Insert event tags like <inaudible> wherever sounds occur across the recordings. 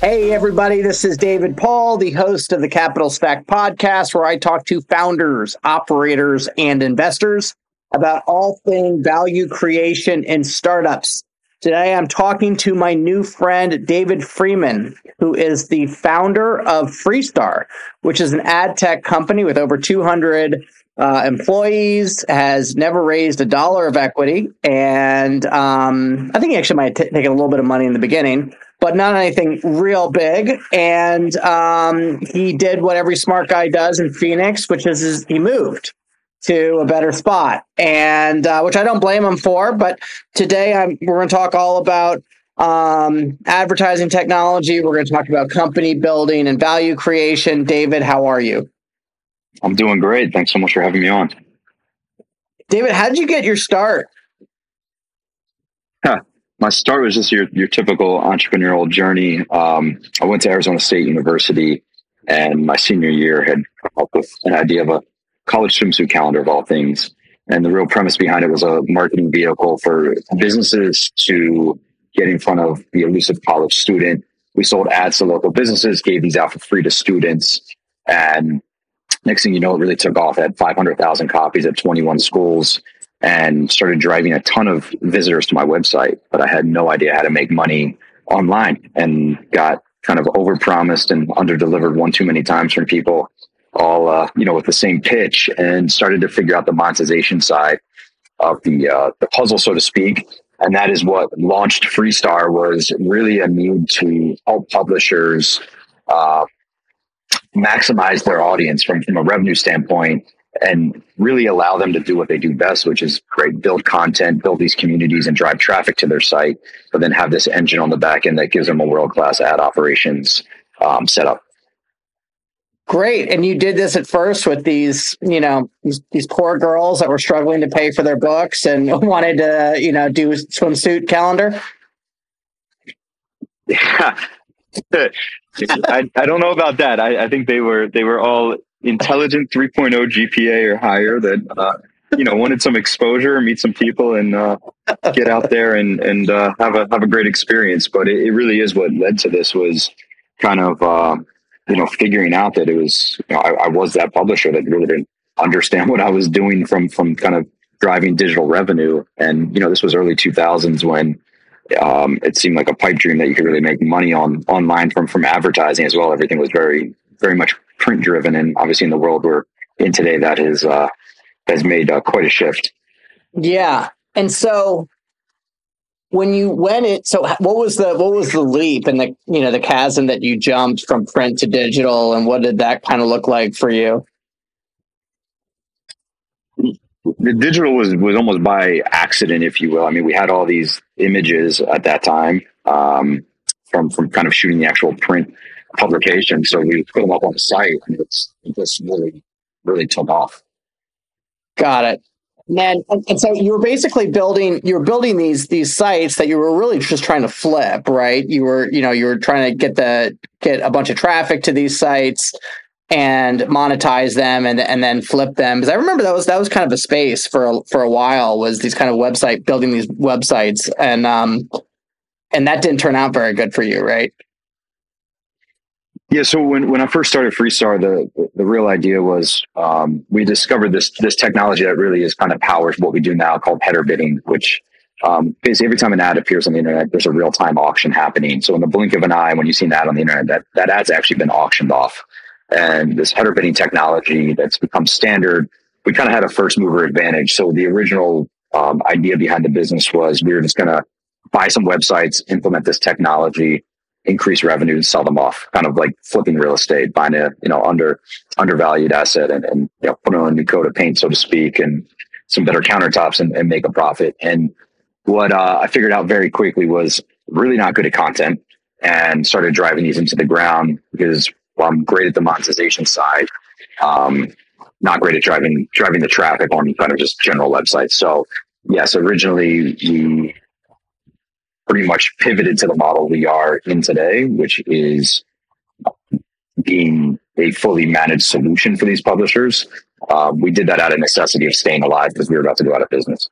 Hey, everybody, this is David Paul, the host of the Capital Stack podcast, where I talk to founders, operators, and investors about all things value creation in startups. Today, I'm talking to my new friend, David Freedman, who is the founder of Freestar, which is an ad tech company with over 200 uh, employees, has never raised a dollar of equity. And um, I think he actually might have t- taken a little bit of money in the beginning but not anything real big. And um, he did what every smart guy does in Phoenix, which is, is he moved to a better spot, and uh, which I don't blame him for. But today I'm, we're going to talk all about um, advertising technology. We're going to talk about company building and value creation. David, how are you? I'm doing great. Thanks so much for having me on. David, how did you get your start? Huh my start was just your your typical entrepreneurial journey. Um, I went to Arizona State University, and my senior year had come up with an idea of a college swimsuit calendar of all things. And the real premise behind it was a marketing vehicle for businesses to get in front of the elusive college student. We sold ads to local businesses, gave these out for free to students, and next thing you know, it really took off. At 500,000 copies at 21 schools and started driving a ton of visitors to my website, but I had no idea how to make money online and got kind of overpromised and underdelivered one too many times from people all, uh, you know, with the same pitch and started to figure out the monetization side of the, uh, the puzzle, so to speak. And that is what launched Freestar was really a need to help publishers, uh, maximize their audience from, from a revenue standpoint and really allow them to do what they do best, which is create, build content, build these communities and drive traffic to their site, but then have this engine on the back end that gives them a world class ad operations um, setup. Great. And you did this at first with these, you know, these, these poor girls that were struggling to pay for their books and <laughs> wanted to, you know, do a swimsuit calendar. Yeah. <laughs> I, I don't know about that. I, I think they were they were all intelligent 3.0 GPA or higher that uh, you know wanted some exposure, meet some people, and uh, get out there and and uh, have a have a great experience. But it, it, really is what led to this was kind of uh, you know figuring out that it was you know, I, I was that publisher that really didn't understand what I was doing from from kind of driving digital revenue, and you know this was early 2000s when um, it seemed like a pipe dream that you could really make money on online from from advertising as well. Everything was very very much print driven, and obviously in the world we're in today, that has uh, has made uh, quite a shift. Yeah, and so when you went it, so what was the what was the leap and the you know the chasm that you jumped from print to digital, and what did that kind of look like for you? The digital was was almost by accident, if you will. I mean, we had all these images at that time um, from from kind of shooting the actual print publication. So we put them up on the site and it's it just really, really took off. Got it. Man, and, and, so you were basically building you were building these these sites that you were really just trying to flip, right? You were, you know, you were trying to get the get a bunch of traffic to these sites and monetize them and and then flip them. Because I remember that was that was kind of a space for a, for a while was these kind of website building these websites and um and that didn't turn out very good for you, right? Yeah, so when, when I first started Freestar, the the real idea was um, we discovered this this technology that really is kind of powers what we do now called header bidding, which um, basically every time an ad appears on the internet, there's a real time auction happening. So in the blink of an eye, when you see an ad on the internet, that that ad's actually been auctioned off. And this header bidding technology that's become standard, we kind of had a first mover advantage. So the original um, idea behind the business was we were just going to buy some websites, implement this technology, increase revenue and sell them off, kind of like flipping real estate, buying a, you know, under, undervalued asset and, and, you know, put on a new coat of paint, so to speak, and some better countertops and, and make a profit. And what uh, I figured out very quickly was really not good at content and started driving these into the ground because while I'm great at the monetization side, um, not great at driving driving the traffic on kind of just general websites. So yes, originally we pretty much pivoted to the model we are in today, which is being a fully managed solution for these publishers. Um, we did that out of necessity of staying alive because we were about to go out of business.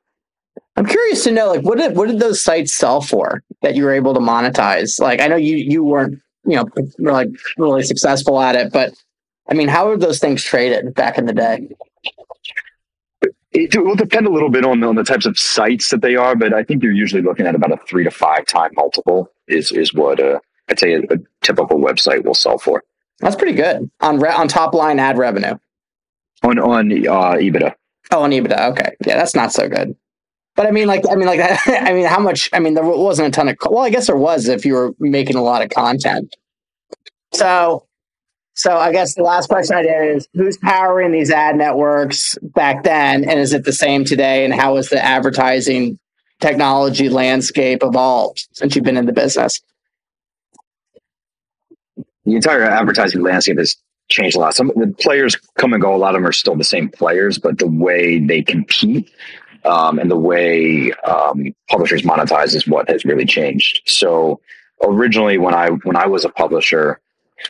I'm curious to know, like, what did what did those sites sell for that you were able to monetize? Like, I know you you weren't, you know, like really successful at it, but I mean, how were those things traded back in the day? It will depend a little bit on the, on the types of sites that they are, but I think you're usually looking at about a three to five time multiple is is what uh, I'd say a, a typical website will sell for. That's pretty good on re- on top line ad revenue. On on uh, EBITDA. Oh, on EBITDA. Okay, yeah, that's not so good. But I mean, like, I mean, like, <laughs> I mean, how much? I mean, there wasn't a ton of. Well, I guess there was if you were making a lot of content. So, so I guess the last question I did is, who's powering these ad networks back then, and is it the same today? And how has the advertising technology landscape evolved since you've been in the business? The entire advertising landscape has changed a lot. Some the players come and go. A lot of them are still the same players, but the way they compete um, and the way um, publishers monetize is what has really changed. So originally, when I when I was a publisher,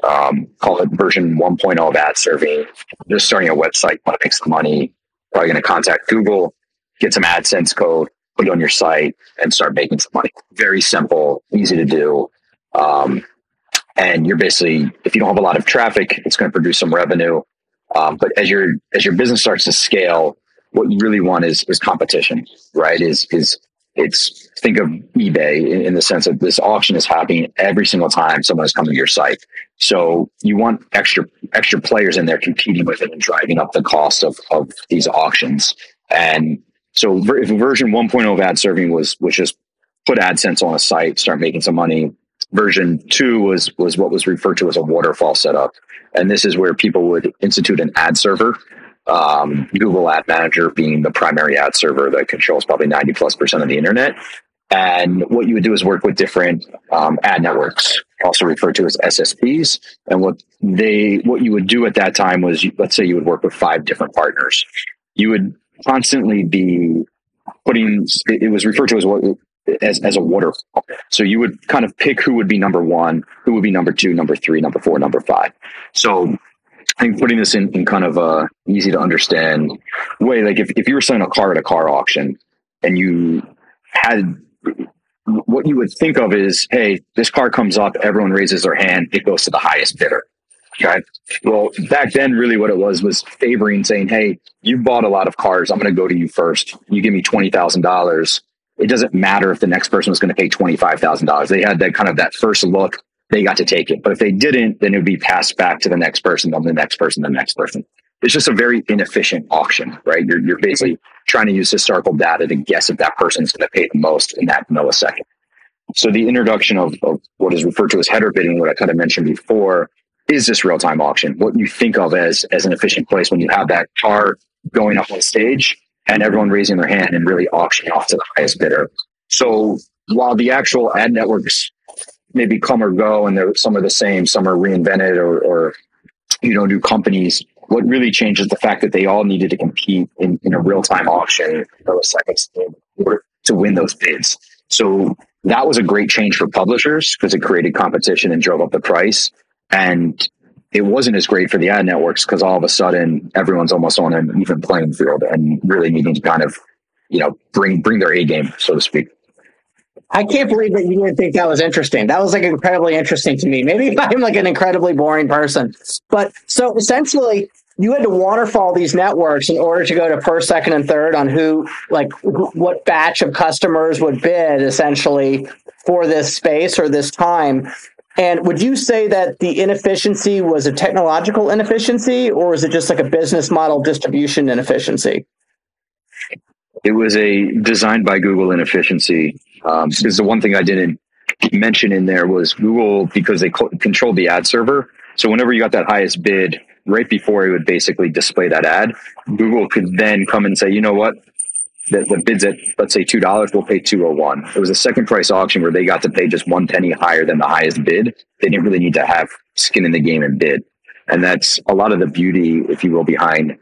um, call it version 1.0 of ad serving, just starting a website, want to make some money, probably going to contact Google, get some AdSense code, put it on your site, and start making some money. Very simple, easy to do. Um, and you're basically, if you don't have a lot of traffic, it's going to produce some revenue. Um, but as your as your business starts to scale, what you really want is is competition, right? Is is it's think of eBay in, in, the sense that this auction is happening every single time someone is coming to your site. So you want extra extra players in there competing with it and driving up the cost of of these auctions. And so if version 1.0 of ad serving was was just put AdSense on a site, start making some money. Version two was was what was referred to as a waterfall setup. And this is where people would institute an ad server um, Google Ad Manager being the primary ad server that controls probably 90 plus percent of the internet. And what you would do is work with different um, ad networks, also referred to as SSPs. And what they, what you would do at that time was, let's say you would work with five different partners. You would constantly be putting, it was referred to as what, as, as a waterfall. So you would kind of pick who would be number one, who would be number two, number three, number four, number five. So I think putting this in, in kind of a easy to understand way, like if, if you were selling a car at a car auction and you had what you would think of is, hey, this car comes up, everyone raises their hand, it goes to the highest bidder. Okay. Well, back then, really what it was was favoring saying, hey, you bought a lot of cars. I'm going to go to you first. You give me $20,000. It doesn't matter if the next person was going to pay $25,000. They had that kind of that first look they got to take it. But if they didn't, then it would be passed back to the next person, then the next person, the next person. It's just a very inefficient auction, right? You're, you're basically trying to use historical data to guess if that person is going to pay the most in that millisecond. So the introduction of, of what is referred to as header bidding, what I kind of mentioned before, is this real time auction. What you think of as, as an efficient place when you have that car going up on stage and everyone raising their hand and really auctioning off to the highest bidder. So while the actual ad networks maybe come or go, and some are the same, some are reinvented, or, or you know, new companies. What really changed is the fact that they all needed to compete in, in a real time auction milliseconds to win those bids. So that was a great change for publishers because it created competition and drove up the price. And it wasn't as great for the ad networks because all of a sudden everyone's almost on an even playing field and really needing to kind of, you know, bring bring their A game, so to speak. I can't believe that you didn't think that was interesting. That was like incredibly interesting to me. Maybe <laughs> I'm like an incredibly boring person. But so essentially, you had to waterfall these networks in order to go to first, second, and third on who, like, what batch of customers would bid essentially for this space or this time. And would you say that the inefficiency was a technological inefficiency or is it just like a business model distribution inefficiency? It was a designed by Google inefficiency um, because the one thing I didn't mention in there was Google because they co- controlled the ad server. So whenever you got that highest bid, right before it would basically display that ad, Google could then come and say, you know what, the, the bids at let's say two dollars, we'll pay two oh one. It was a second price auction where they got to pay just one penny higher than the highest bid. They didn't really need to have skin in the game and bid. And that's a lot of the beauty, if you will, behind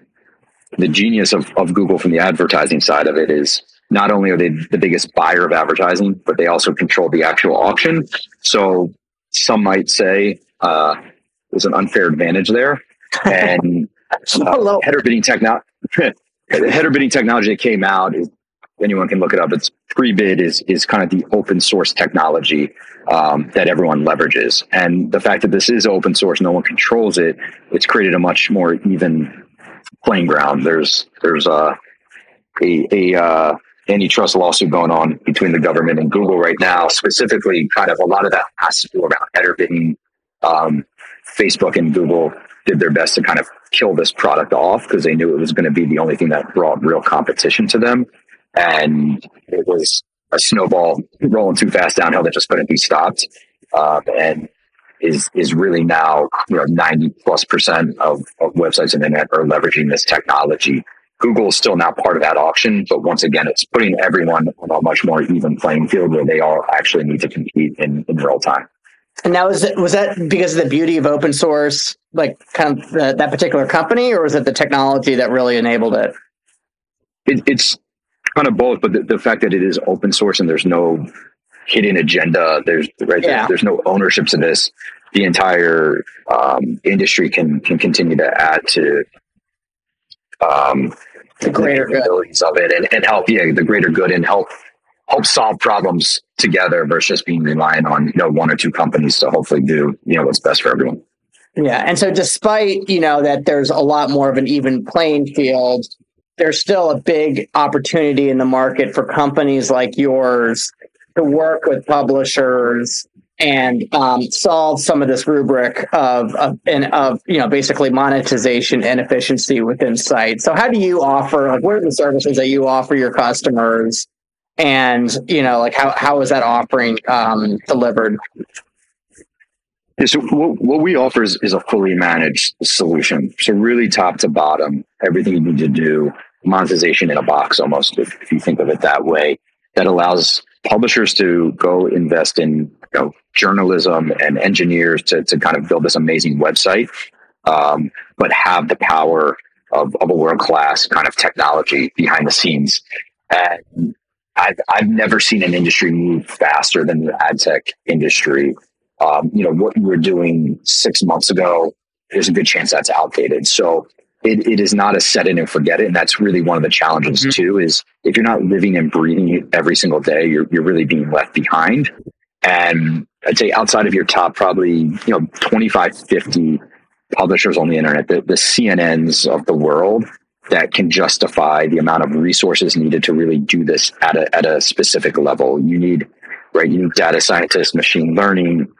the genius of, of Google from the advertising side of it is not only are they the biggest buyer of advertising, but they also control the actual auction. So some might say uh, there's an unfair advantage there. <laughs> And uh, header bidding technology, <laughs> the header bidding technology that came out is anyone can look it up. It's Prebid is is kind of the open source technology um, that everyone leverages, and the fact that this is open source, no one controls it. It's created a much more even playing ground. There's there's a a, a uh, antitrust lawsuit going on between the government and Google right now. Specifically, kind of a lot of that has to do around header bidding. Um, Facebook and Google did their best to kind of kill this product off because they knew it was going to be the only thing that brought real competition to them. And it was a snowball rolling too fast downhill that just couldn't be stopped. Uh, and is is really now you know 90 plus percent of, of websites and internet are leveraging this technology. Google is still not part of that auction, but once again, it's putting everyone on a much more even playing field where they all actually need to compete in, in real time. And now, was it was that because of the beauty of open source, like kind of the, that particular company, or was it the technology that really enabled it? it it's kind of both, but the, the, fact that it is open source and there's no hidden agenda, there's right yeah. there's, there's no ownership to this. The entire um, industry can can continue to add to um, the greater good of it and, and help yeah the greater good and help help solve problems together versus being reliant on you know one or two companies to hopefully do you know what's best for everyone. Yeah, and so despite you know that there's a lot more of an even playing field, there's still a big opportunity in the market for companies like yours to work with publishers and um, solve some of this rubric of, of and of you know basically monetization and efficiency within site. So how do you offer like what are the services that you offer your customers? And you know like how how is that offering um, delivered? Yeah, so what, what we offer is, is a fully managed solution. So really top to bottom everything you need to do monetization in a box almost if, if you think of it that way. That allows publishers to go invest in you know, journalism and engineers to, to kind of build this amazing website um, but have the power of, of a world class kind of technology behind the scenes and I've, I've never seen an industry move faster than the ad tech industry. Um, you know, what you were doing six months ago, there's a good chance that's outdated. So it, it is not a set it and forget it. And that's really one of the challenges mm-hmm. too, is if you're not living and breathing it every single day, you're, you're really being left behind. And I'd say outside of your top, probably, you know, 25, 50 publishers on the internet, the, the CNNs of the world, that can justify the amount of resources needed to really do this at a, at a specific level. You need, right? You need data scientists, machine learning.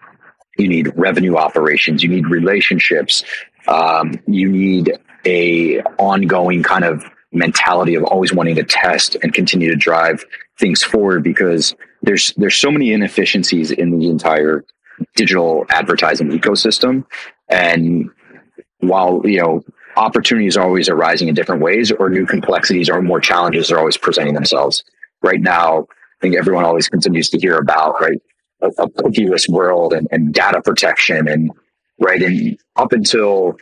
You need revenue operations. You need relationships. Um, you need a ongoing kind of mentality of always wanting to test and continue to drive things forward because there's there's so many inefficiencies in the entire digital advertising ecosystem and while you know opportunities are always arising in different ways or new complexities or more challenges are always presenting themselves. Right now, I think everyone always continues to hear about, right, a, a cookieless world and, and data protection and right. And up until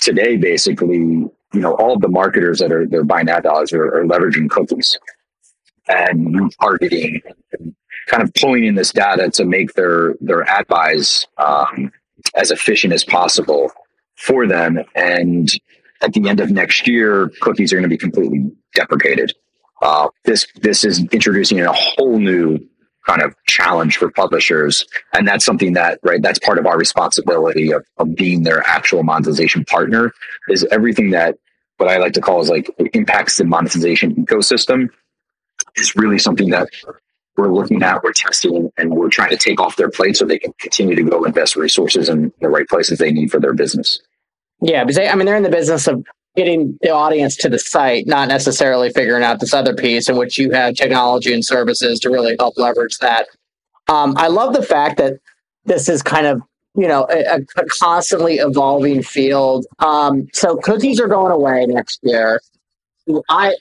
today, basically, you know, all of the marketers that are they're buying ad dollars are, are leveraging cookies and targeting and kind of pulling in this data to make their their ad buys um, as efficient as possible for them. And at the end of next year, cookies are going to be completely deprecated. Uh, this this is introducing a whole new kind of challenge for publishers, and that's something that right that's part of our responsibility of, of being their actual monetization partner. Is everything that what I like to call is like impacts the monetization ecosystem is really something that we're looking at, we're testing, and we're trying to take off their plate so they can continue to go invest resources in the right places they need for their business. Yeah, because they, I mean, they're in the business of getting the audience to the site, not necessarily figuring out this other piece in which you have technology and services to really help leverage that. Um, I love the fact that this is kind of you know a, a constantly evolving field. Um, so cookies are going away next year. I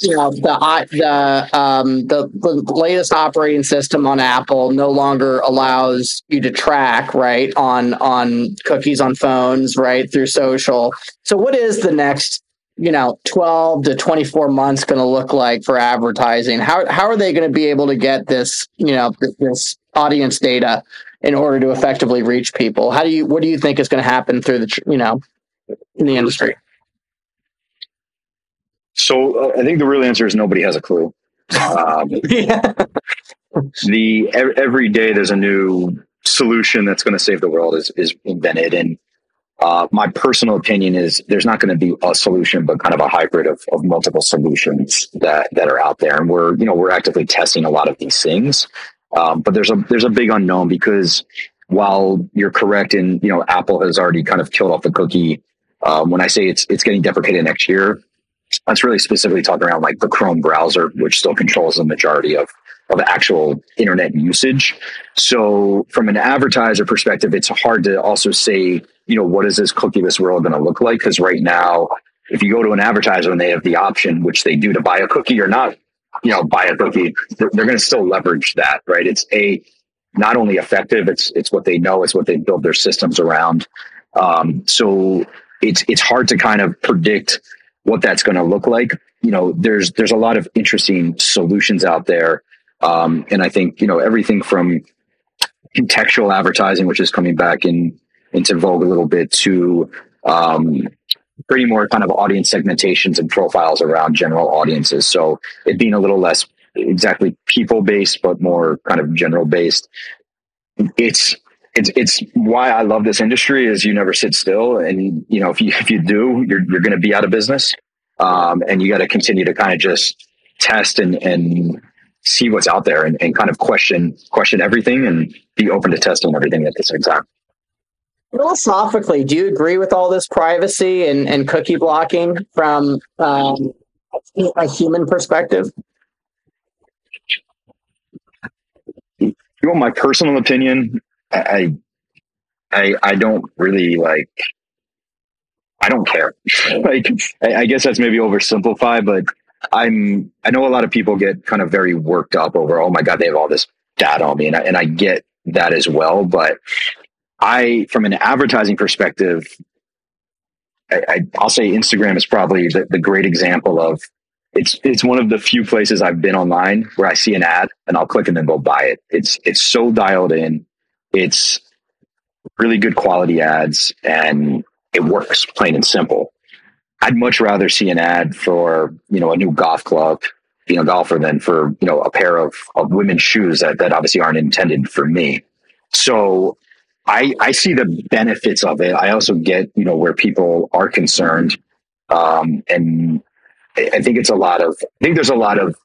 you know the the um the, latest operating system on Apple no longer allows you to track right on on cookies on phones right through social. So what is the next you know 12 to 24 months going to look like for advertising? How how are they going to be able to get this you know this audience data in order to effectively reach people? How do you what do you think is going to happen through the you know in the industry? So uh, I think the real answer is nobody has a clue. Um, <laughs> yeah. the every day there's a new solution that's going to save the world is is invented, and uh, my personal opinion is there's not going to be a solution, but kind of a hybrid of, of multiple solutions that that are out there, and we're you know we're actively testing a lot of these things. Um, but there's a there's a big unknown because while you're correct in you know Apple has already kind of killed off the cookie. Um, when I say it's it's getting deprecated next year, that's really specifically talking around like the Chrome browser, which still controls the majority of of actual internet usage. So from an advertiser perspective, it's hard to also say, you know, what is this cookieless world going to look like? Because right now, if you go to an advertiser and they have the option, which they do to buy a cookie or not, you know, buy a cookie, they're, they're going to still leverage that, right? It's a not only effective, it's it's what they know, it's what they build their systems around. Um, so it's it's hard to kind of predict what that's going to look like. You know, there's there's a lot of interesting solutions out there, um, and I think you know everything from contextual advertising, which is coming back in into vogue a little bit, to um, pretty more kind of audience segmentations and profiles around general audiences. So it being a little less exactly people based, but more kind of general based. It's it's it's why I love this industry is you never sit still, and you know if you if you do, you're you're going to be out of business, um, and you got to continue to kind of just test and and see what's out there and, and kind of question question everything and be open to testing everything at the same time. Philosophically, do you agree with all this privacy and, and cookie blocking from um, a human perspective? You want my personal opinion? I, I, I don't really like. I don't care. <laughs> like, I, I guess that's maybe oversimplified, but I'm. I know a lot of people get kind of very worked up over. Oh my god, they have all this data on me, and I, and I get that as well. But I, from an advertising perspective, I, will say Instagram is probably the, the great example of it's it's one of the few places I've been online where I see an ad and I'll click and then go buy it. It's it's so dialed in. It's really good quality ads and it works plain and simple. I'd much rather see an ad for, you know, a new golf club, being a golfer than for, you know, a pair of, of women's shoes that, that obviously aren't intended for me. So I, I see the benefits of it. I also get, you know, where people are concerned. Um, and I think it's a lot of, I think there's a lot of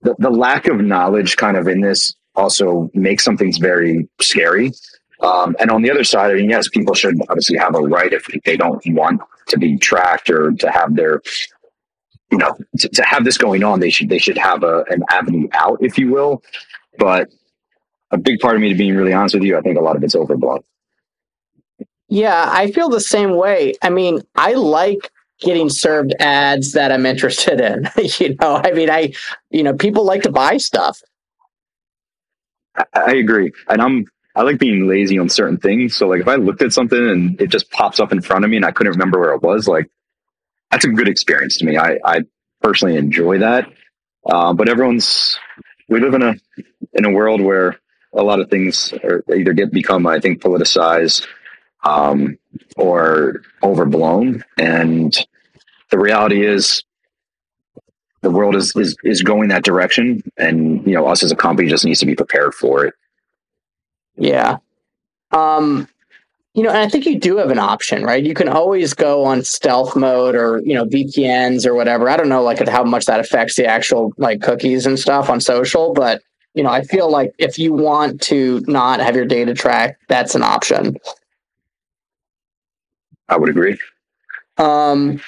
the, the lack of knowledge kind of in this also make some things very scary. Um, and on the other side, I mean, yes, people should obviously have a right if they don't want to be tracked or to have their, you know, to, to have this going on. They should they should have a, an avenue out, if you will. But a big part of me, to being really honest with you, I think a lot of it's overblown. Yeah, I feel the same way. I mean, I like getting served ads that I'm interested in. <laughs> you know, I mean, I, you know, people like to buy stuff. I agree. And I'm, I like being lazy on certain things. So like if I looked at something and it just pops up in front of me and I couldn't remember where it was, like that's a good experience to me. I, I personally enjoy that. Uh, but everyone's, we live in a, in a world where a lot of things are, either get become, I think, politicized, um, or overblown. And the reality is the world is, is is going that direction. And you know us as a company just needs to be prepared for it. Yeah. Um you know and i think you do have an option right? You can always go on stealth mode or you know vpns or whatever. I don't know like how much that affects the actual like cookies and stuff on social but you know i feel like if you want to not have your data tracked that's an option. I would agree. Um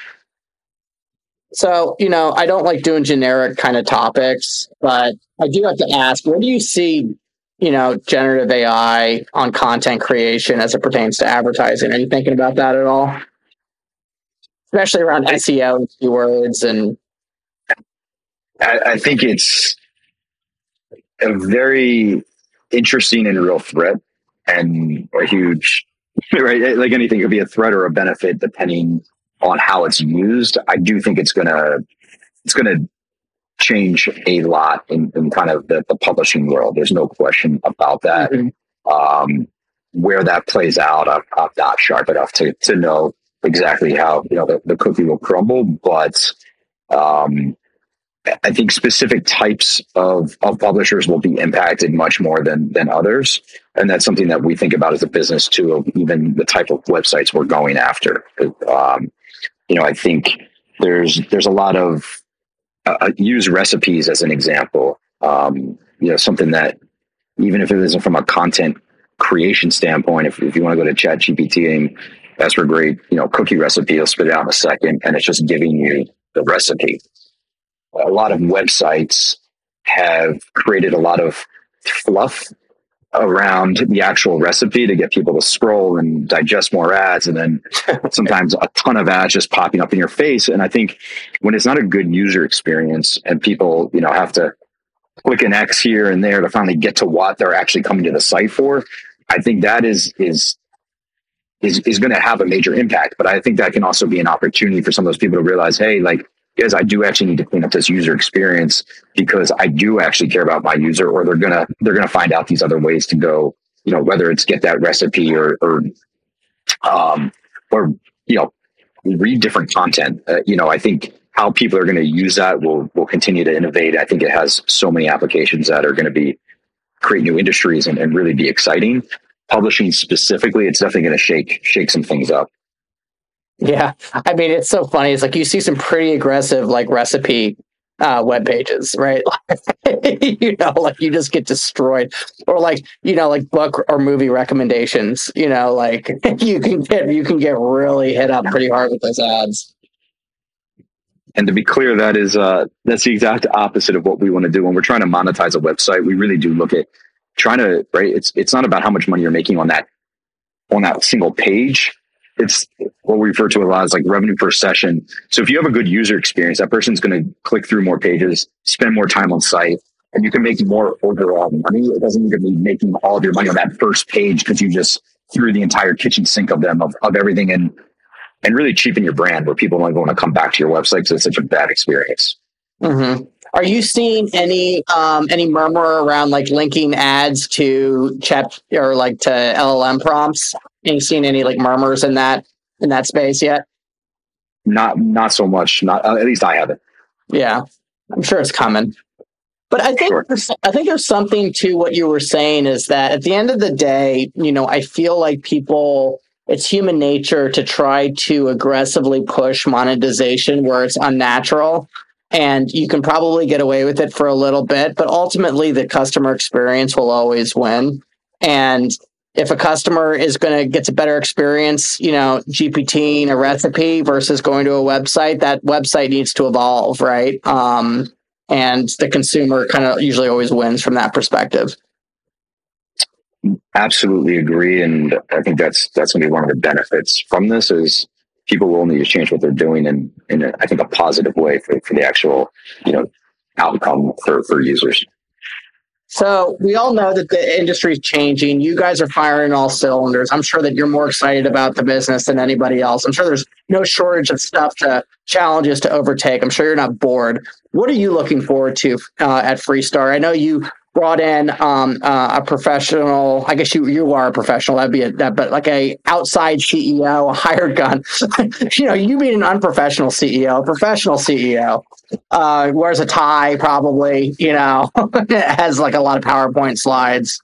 so, you know, I don't like doing generic kind of topics, but I do have to ask where do you see, you know, generative AI on content creation as it pertains to advertising? Are you thinking about that at all? Especially around SEO and keywords and I, I think it's a very interesting and real threat and a huge <laughs> right like anything could be a threat or a benefit depending on how it's used i do think it's gonna it's gonna change a lot in, in kind of the, the publishing world there's no question about that mm-hmm. um, where that plays out I'm, I'm, not sharp enough to, to know exactly how you know the, the cookie will crumble but um, I think specific types of, of publishers will be impacted much more than than others, and that's something that we think about as a business too. Even the type of websites we're going after. Um, you know, I think there's there's a lot of uh, uh, use recipes as an example. Um, you know, something that even if it isn't from a content creation standpoint, if, if you want to go to Chat GPT and ask for great, you know, cookie recipe, it'll spit it out in a second, and it's just giving you the recipe a lot of websites have created a lot of fluff around the actual recipe to get people to scroll and digest more ads and then <laughs> sometimes a ton of ads just popping up in your face. And i think when it's not a good user experience and people you know have to click an x here and there to finally get to what they're actually coming to the site for i think that is is is, is going to have a major impact. But i think that can also be an opportunity for some of those people to realize hey like is I do actually need to clean up this user experience because I do actually care about my user, or they're gonna they're gonna find out these other ways to go. You know, whether it's get that recipe or or um or you know read different content. Uh, you know, I think how people are going to use that will will continue to innovate. I think it has so many applications that are going to be create new industries and, and really be exciting. Publishing specifically, it's definitely going to shake shake some things up. Yeah. I mean, it's so funny. It's like you see some pretty aggressive like recipe uh, web pages, right? <laughs> you know, like you just get destroyed, or like you know, like book or movie recommendations. You know, like <laughs> you can get you can get really hit up pretty hard with those ads. And to be clear, that is uh, that's the exact opposite of what we want to do when we're trying to monetize a website. We really do look at trying to right. It's it's not about how much money you're making on that on that single page it's what we refer to a lot as like revenue per session. So if you have a good user experience, that person's going to click through more pages, spend more time on site, and you can make more overall money. It doesn't need to be making all of your money on that first page because you just threw the entire kitchen sink of them of, of everything and and really cheapen your brand where people don't want to come back to your website because it's such a bad experience. Mm-hmm. Are you seeing any um, any murmur around like linking ads to chat or like to LLM prompts? Are you seen any like murmurs in that in that space yet? Not not so much. Not uh, at least I haven't. Yeah, I'm sure it's coming. But I think sure. I think there's something to what you were saying is that at the end of the day, you know, I feel like people it's human nature to try to aggressively push monetization where it's unnatural and you can probably get away with it for a little bit, but ultimately the customer experience will always win. And if a customer is going to get a better experience, you know, GPTing a recipe versus going to a website, that website needs to evolve, right? Um, and the consumer kind of usually always wins from that perspective. Absolutely agree, and I think that's that's going to be one of the benefits from this is people will need to change what they're doing in in a, I think a positive way for, for the actual you know outcome for for users. So we all know that the industry is changing. You guys are firing all cylinders. I'm sure that you're more excited about the business than anybody else. I'm sure there's no shortage of stuff to challenges to overtake. I'm sure you're not bored. What are you looking forward to uh, at Freestar? I know you brought in um, uh, a professional. I guess you you are a professional. That'd be a that, but like a outside CEO, a hired gun. <laughs> you know, you being an unprofessional CEO, a professional CEO, uh, wears a tie probably. You know, <laughs> has like a lot of PowerPoint slides.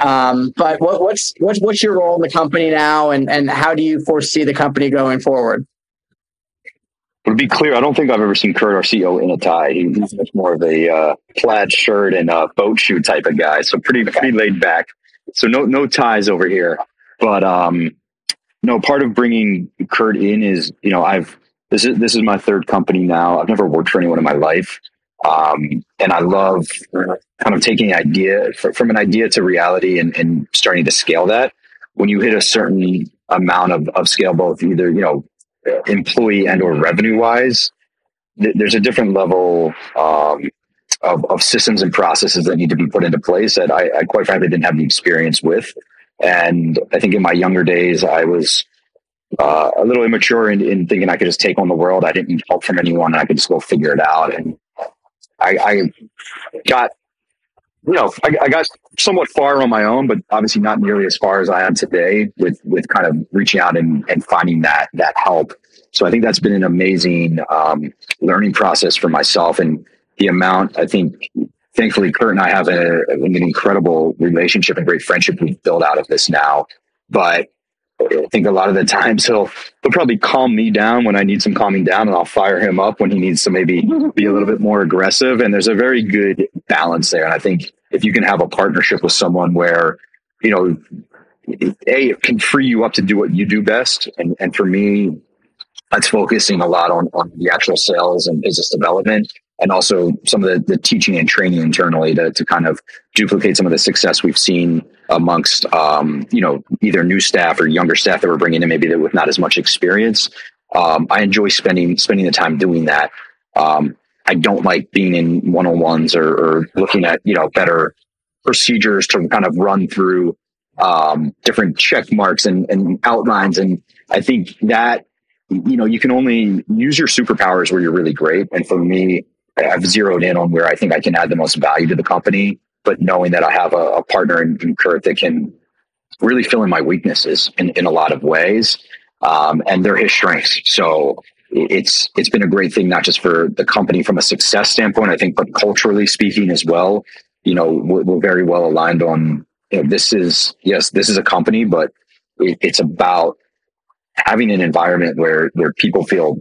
Um, but what, what's what's what's your role in the company now, and and how do you foresee the company going forward? Be clear, I don't think I've ever seen Kurt, our CEO, in a tie. He's much more of a uh, plaid shirt and a boat shoe type of guy. So pretty pretty laid back. So no no ties over here. But um, no, part of bringing Kurt in is you know I've this is this is my third company now. I've never worked for anyone in my life, um, and I love kind of taking an idea from an idea to reality and, and starting to scale that. When you hit a certain amount of, of scale, both either you know employee and or revenue wise, th- there's a different level um, of, of systems and processes that need to be put into place that I, I quite frankly didn't have the experience with. And I think in my younger days, I was uh, a little immature in, in, thinking I could just take on the world. I didn't need help from anyone. I could just go figure it out. And I, I got, you know, I, I, got somewhat far on my own, but obviously not nearly as far as I am today with, with kind of reaching out and, and finding that, that help. So I think that's been an amazing um, learning process for myself and the amount I think thankfully Kurt and I have a, an incredible relationship and great friendship we've built out of this now. But I think a lot of the times he'll he'll probably calm me down when I need some calming down, and I'll fire him up when he needs to maybe be a little bit more aggressive. And there's a very good balance there. And I think if you can have a partnership with someone where you know, a it can free you up to do what you do best, and and for me, that's focusing a lot on on the actual sales and business development and also some of the, the teaching and training internally to, to kind of duplicate some of the success we've seen amongst um, you know either new staff or younger staff that we're bringing in maybe with not as much experience. Um, i enjoy spending spending the time doing that. Um, i don't like being in one-on-ones or, or, looking at you know better procedures to kind of run through um, different check marks and, and outlines. And i think that you know you can only use your superpowers where you're really great. And for me I've zeroed in on where I think I can add the most value to the company, but knowing that I have a, a partner in, in, Kurt that can really fill in my weaknesses in, in a lot of ways. Um, and they're his strengths. So it's, it's been a great thing, not just for the company from a success standpoint, I think, but culturally speaking as well. You know, we're, we're very well aligned on, you know, this is, yes, this is a company, but it, it's about having an environment where, where people feel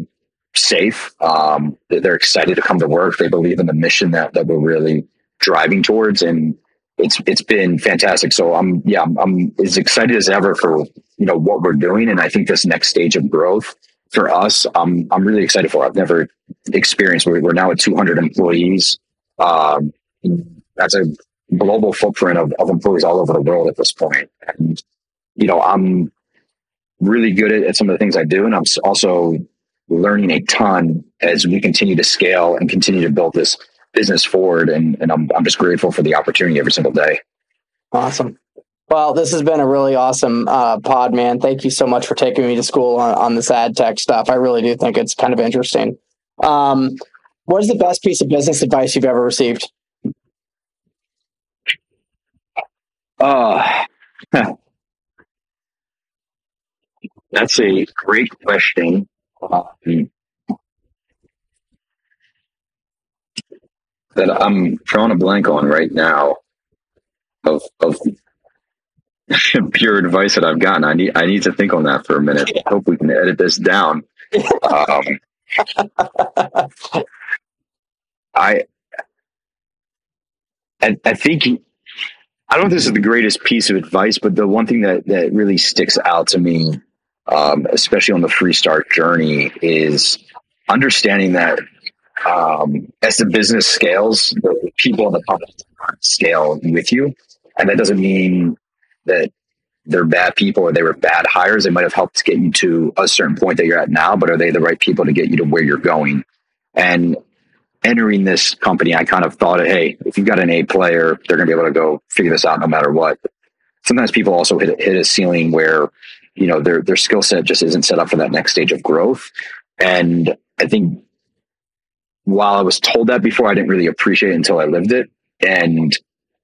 safe. Um, they're excited to come to work. They believe in the mission that, that we're really driving towards. And it's, it's been fantastic. So I'm, yeah, I'm, I'm as excited as ever for, you know, what we're doing. And I think this next stage of growth for us, I'm, I'm really excited for. I've never experienced, we're, we're now at 200 employees. Um, that's a global footprint of, of employees all over the world at this point. And, you know, I'm really good at, at some of the things I do. And I'm also learning a ton as we continue to scale and continue to build this business forward. And, and I'm, I'm just grateful for the opportunity every single day. Awesome. Well, this has been a really awesome uh, pod, man. Thank you so much for taking me to school on, on this ad tech stuff. I really do think it's kind of interesting. Um, what is the best piece of business advice you've ever received? Uh, <laughs> that's a great question that I'm drawing a blank on right now of of <laughs> pure advice that I've gotten. I need I need to think on that for a minute. Yeah. Hope we can edit this down. um, <laughs> I, I I think I don't know if this is the greatest piece of advice, but the one thing that that really sticks out to me um, especially on the Freestar journey, is understanding that um, as the business scales, the people on the company scale with you. And that doesn't mean that they're bad people or they were bad hires. They might have helped get you to a certain point that you're at now, but are they the right people to get you to where you're going? And entering this company, I kind of thought, hey, if you've got an A player, they're going to be able to go figure this out no matter what. Sometimes people also hit, hit a ceiling where you know their their skill set just isn't set up for that next stage of growth. And i think while i was told that before i didn't really appreciate it until i lived it. And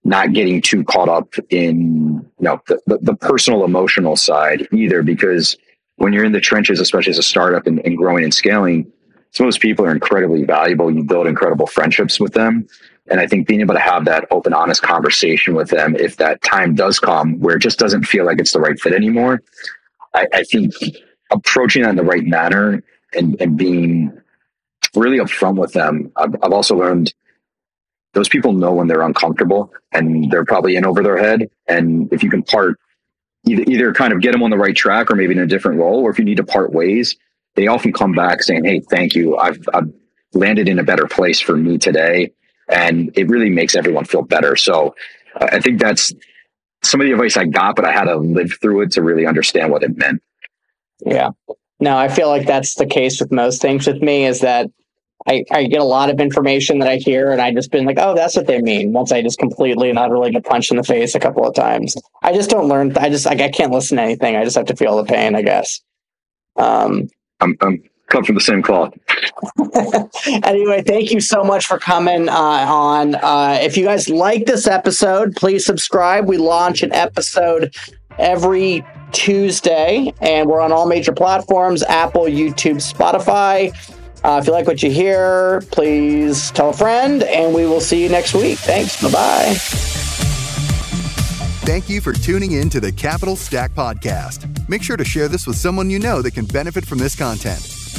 not getting too caught up in you know the, the, the personal emotional side either because when you're in the trenches especially as a startup and, and growing and scaling some of those people are incredibly valuable. You build incredible friendships with them. And I think being able to have that open, honest conversation with them, if that time does come where it just doesn't feel like it's the right fit anymore, I, I think approaching that in the right manner and, and being really upfront with them. I've, I've also learned those people know when they're uncomfortable and they're probably in over their head. And if you can part, either, either kind of get them on the right track or maybe in a different role, or if you need to part ways, they often come back saying, Hey, thank you. I've, I've landed in a better place for me today. And it really makes everyone feel better. So uh, I think that's some of the advice I got, but I had to live through it to really understand what it meant. Yeah. No, I feel like that's the case with most things with me is that I, I get a lot of information that I hear, and I just been like, oh, that's what they mean. Once I just completely and utterly get punched in the face a couple of times, I just don't learn. I just like I can't listen to anything. I just have to feel the pain, I guess. Um, I'm, I'm cut from the same cloth. <laughs> anyway, thank you so much for coming uh, on. Uh, if you guys like this episode, please subscribe. We launch an episode every Tuesday, and we're on all major platforms Apple, YouTube, Spotify. Uh, if you like what you hear, please tell a friend, and we will see you next week. Thanks. Bye bye. Thank you for tuning in to the Capital Stack Podcast. Make sure to share this with someone you know that can benefit from this content.